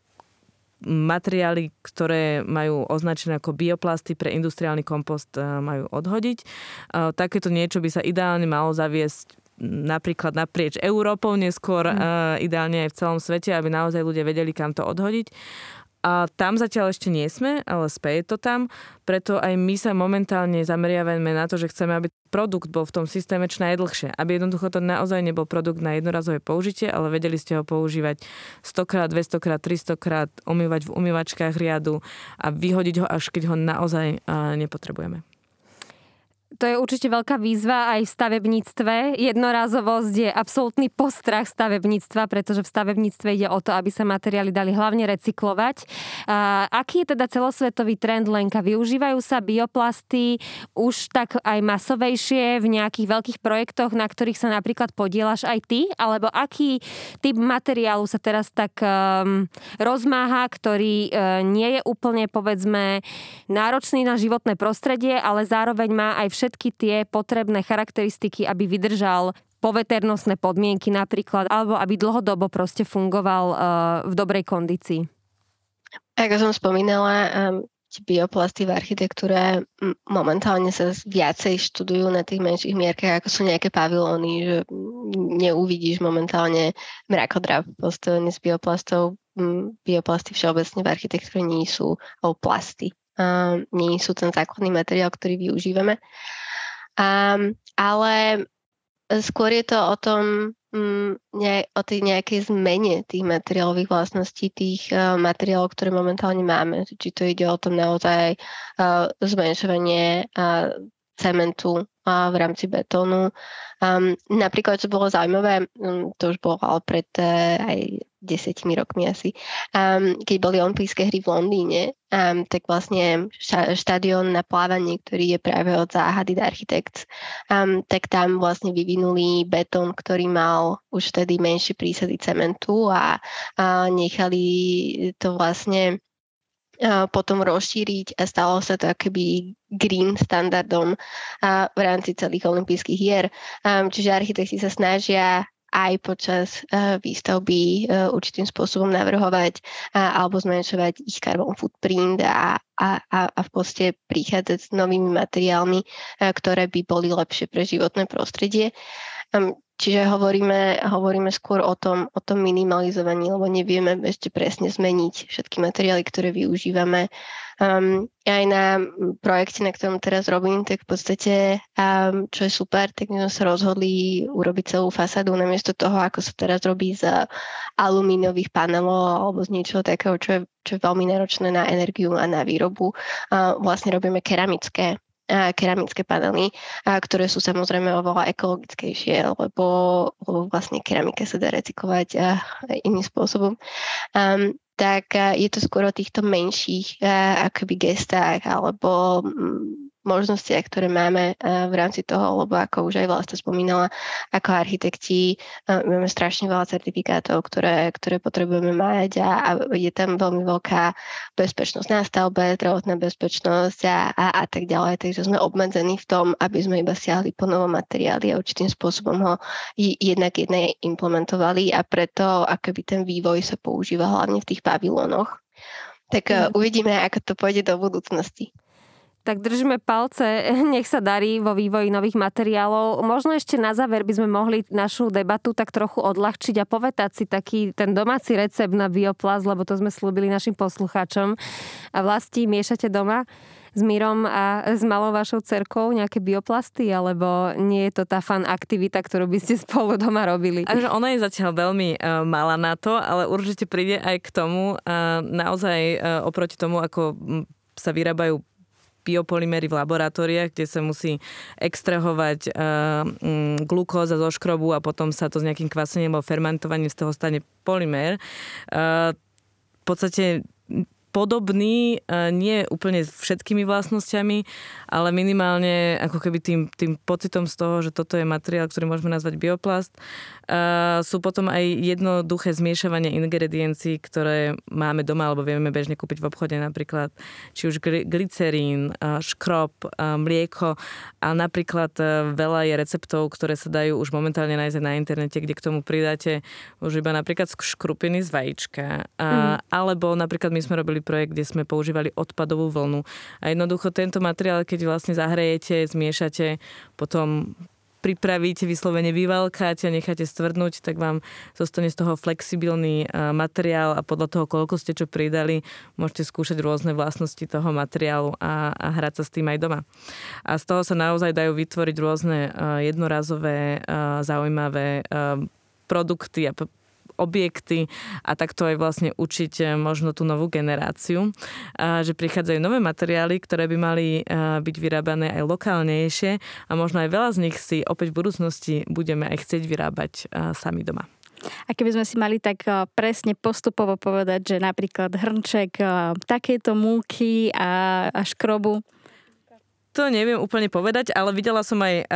materiály, ktoré majú označené ako bioplasty pre industriálny kompost, majú odhodiť. Takéto niečo by sa ideálne malo zaviesť napríklad naprieč Európou, neskôr mm. uh, ideálne aj v celom svete, aby naozaj ľudia vedeli, kam to odhodiť. A tam zatiaľ ešte nie sme, ale speje to tam, preto aj my sa momentálne zameriavame na to, že chceme, aby produkt bol v tom systéme čo najdlhšie. Aby jednoducho to naozaj nebol produkt na jednorazové použitie, ale vedeli ste ho používať 100 krát, 200 krát, 300 krát, umývať v umývačkách riadu a vyhodiť ho, až keď ho naozaj uh, nepotrebujeme to je určite veľká výzva aj v stavebníctve. Jednorázovosť je absolútny postrach stavebníctva, pretože v stavebníctve ide o to, aby sa materiály dali hlavne recyklovať. A aký je teda celosvetový trend, Lenka? Využívajú sa bioplasty už tak aj masovejšie v nejakých veľkých projektoch, na ktorých sa napríklad podielaš aj ty? Alebo aký typ materiálu sa teraz tak um, rozmáha, ktorý uh, nie je úplne, povedzme, náročný na životné prostredie, ale zároveň má aj všetky tie potrebné charakteristiky, aby vydržal poveternostné podmienky napríklad, alebo aby dlhodobo proste fungoval uh, v dobrej kondícii. Ako som spomínala, um, bioplasty v architektúre momentálne sa viacej študujú na tých menších mierkach, ako sú nejaké pavilóny, že neuvidíš momentálne mrakodrap postavený z bioplastov. Bioplasty všeobecne v architektúre nie sú, alebo plasty um, nie sú ten základný materiál, ktorý využívame. Um, ale skôr je to o tom, um, ne, o tej nejakej zmene tých materiálových vlastností, tých uh, materiálov, ktoré momentálne máme. Či to ide o tom naozaj uh, zmenšovanie uh, cementu v rámci betónu. Um, napríklad, čo bolo zaujímavé, um, to už bolo ale pred uh, aj desetimi rokmi asi, um, keď boli olympijské hry v Londýne, um, tak vlastne štadión na plávanie, ktorý je práve od záhady Architects, um, tak tam vlastne vyvinuli betón, ktorý mal už vtedy menšie prísady cementu a, a nechali to vlastne potom rozšíriť a stalo sa to akoby green standardom v rámci celých olympijských hier. Čiže architekti sa snažia aj počas výstavby určitým spôsobom navrhovať alebo zmenšovať ich carbon footprint a, a, a v podstate prichádzať s novými materiálmi, ktoré by boli lepšie pre životné prostredie. Čiže hovoríme, hovoríme skôr o tom, o tom minimalizovaní, lebo nevieme ešte presne zmeniť všetky materiály, ktoré využívame. Um, aj na projekte, na ktorom teraz robím, tak v podstate, um, čo je super, tak my sme sa rozhodli urobiť celú fasádu namiesto toho, ako sa teraz robí z alumíniových panelov alebo z niečoho takého, čo je, čo je veľmi náročné na energiu a na výrobu. Uh, vlastne robíme keramické keramické panely, ktoré sú samozrejme oveľa ekologickejšie, lebo, lebo vlastne keramika sa dá recyklovať iným spôsobom. Um, tak je to skôr o týchto menších akoby gestách alebo možnostiach, ktoré máme eh, v rámci toho, lebo ako už aj vlastne spomínala, ako architekti eh, máme strašne veľa certifikátov, ktoré, ktoré potrebujeme mať a, a je tam veľmi veľká bezpečnosť na stavbe, zdravotná bezpečnosť a, a, a tak ďalej. Takže sme obmedzení v tom, aby sme iba siahli po novom materiáli a určitým spôsobom ho jednak jednej implementovali a preto akoby ten vývoj sa používa hlavne v tých pavilónoch. Tak mm. uvidíme, ako to pôjde do budúcnosti. Tak držíme palce, nech sa darí vo vývoji nových materiálov. Možno ešte na záver by sme mohli našu debatu tak trochu odľahčiť a povedať si taký ten domáci recept na bioplast, lebo to sme slúbili našim poslucháčom. A vlasti miešate doma s Mírom a s malou vašou cerkou nejaké bioplasty, alebo nie je to tá fan aktivita, ktorú by ste spolu doma robili? Takže ona je zatiaľ veľmi uh, malá na to, ale určite príde aj k tomu, uh, naozaj uh, oproti tomu, ako sa vyrábajú biopolymery v laboratóriách, kde sa musí extrahovať uh, glukóza zo škrobu a potom sa to s nejakým kvasením alebo fermentovaním z toho stane polymer. Uh, v podstate podobný, nie úplne všetkými vlastnosťami, ale minimálne ako keby tým, tým pocitom z toho, že toto je materiál, ktorý môžeme nazvať bioplast. Sú potom aj jednoduché zmiešavanie ingrediencií, ktoré máme doma alebo vieme bežne kúpiť v obchode, napríklad či už glycerín, škrob, mlieko a napríklad veľa je receptov, ktoré sa dajú už momentálne nájsť na internete, kde k tomu pridáte už iba napríklad škrupiny z vajíčka. Mm. Alebo napríklad my sme robili projekt, kde sme používali odpadovú vlnu. A jednoducho tento materiál, keď vlastne zahrejete, zmiešate, potom pripravíte, vyslovene vyvalkáte a necháte stvrdnúť, tak vám zostane z toho flexibilný materiál a podľa toho, koľko ste čo pridali, môžete skúšať rôzne vlastnosti toho materiálu a, a hrať sa s tým aj doma. A z toho sa naozaj dajú vytvoriť rôzne jednorazové, zaujímavé produkty a objekty a takto aj vlastne učiť eh, možno tú novú generáciu, že prichádzajú nové materiály, ktoré by mali eh, byť vyrábané aj lokálnejšie a možno aj veľa z nich si opäť v budúcnosti budeme aj chcieť vyrábať eh, sami doma. A keby sme si mali tak presne postupovo povedať, že napríklad hrnček takéto múky a, a škrobu, to neviem úplne povedať, ale videla som aj uh,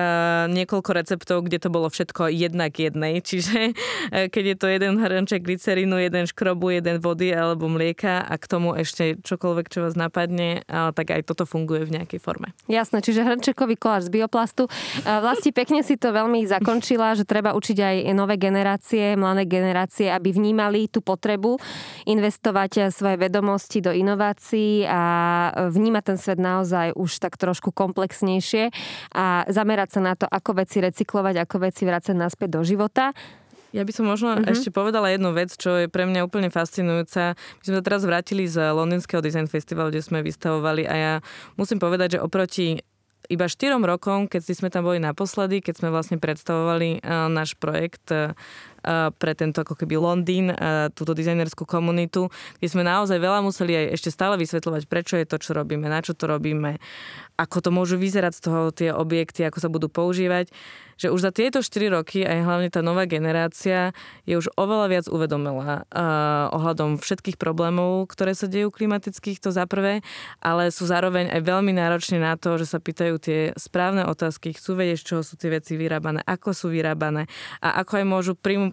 niekoľko receptov, kde to bolo všetko jednak jednej. Čiže uh, keď je to jeden hrnček glycerínu, jeden škrobu, jeden vody alebo mlieka a k tomu ešte čokoľvek, čo vás napadne, uh, tak aj toto funguje v nejakej forme. Jasné, čiže hrnčekový koláč z bioplastu. Uh, vlasti pekne si to veľmi zakončila, že treba učiť aj nové generácie, mladé generácie, aby vnímali tú potrebu investovať svoje vedomosti do inovácií a vnímať ten svet naozaj už tak trošku trošku komplexnejšie a zamerať sa na to, ako veci recyklovať, ako veci vrácať naspäť do života. Ja by som možno uh-huh. ešte povedala jednu vec, čo je pre mňa úplne fascinujúca. My sme sa teraz vrátili z Londýnskeho design festivalu, kde sme vystavovali a ja musím povedať, že oproti iba 4 rokom, keď sme tam boli naposledy, keď sme vlastne predstavovali uh, náš projekt uh, pre tento ako keby Londýn, túto dizajnerskú komunitu, kde sme naozaj veľa museli aj ešte stále vysvetľovať, prečo je to, čo robíme, na čo to robíme, ako to môžu vyzerať z toho tie objekty, ako sa budú používať, že už za tieto 4 roky aj hlavne tá nová generácia je už oveľa viac uvedomila uh, ohľadom všetkých problémov, ktoré sa dejú klimatických, to za prvé, ale sú zároveň aj veľmi náročné na to, že sa pýtajú tie správne otázky, chcú vedieť, z čoho sú tie veci vyrábané, ako sú vyrábané a ako aj môžu prim-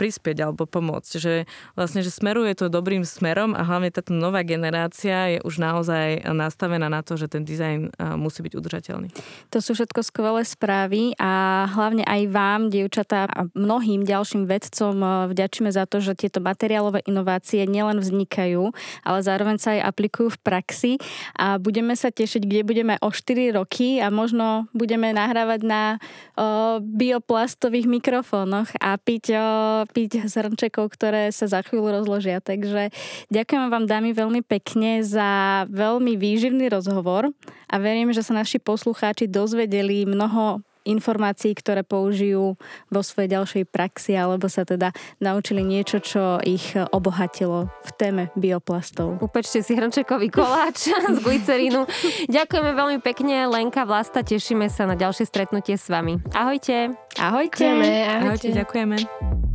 prispieť alebo pomôcť. Že vlastne, že smeruje to dobrým smerom a hlavne táto nová generácia je už naozaj nastavená na to, že ten dizajn musí byť udržateľný. To sú všetko skvelé správy a hlavne aj vám, dievčatá a mnohým ďalším vedcom vďačíme za to, že tieto materiálové inovácie nielen vznikajú, ale zároveň sa aj aplikujú v praxi a budeme sa tešiť, kde budeme o 4 roky a možno budeme nahrávať na o, bioplastových mikrofónoch a piť piť z hrnčekov, ktoré sa za chvíľu rozložia. Takže ďakujem vám dámy veľmi pekne za veľmi výživný rozhovor a verím, že sa naši poslucháči dozvedeli mnoho informácií, ktoré použijú vo svojej ďalšej praxi alebo sa teda naučili niečo, čo ich obohatilo v téme bioplastov. Upečte si hrnčekový koláč z glycerínu. Ďakujeme veľmi pekne, Lenka Vlasta, tešíme sa na ďalšie stretnutie s vami. Ahojte. Ahojte. Ďakujeme, ahojte. ahojte ďakujeme.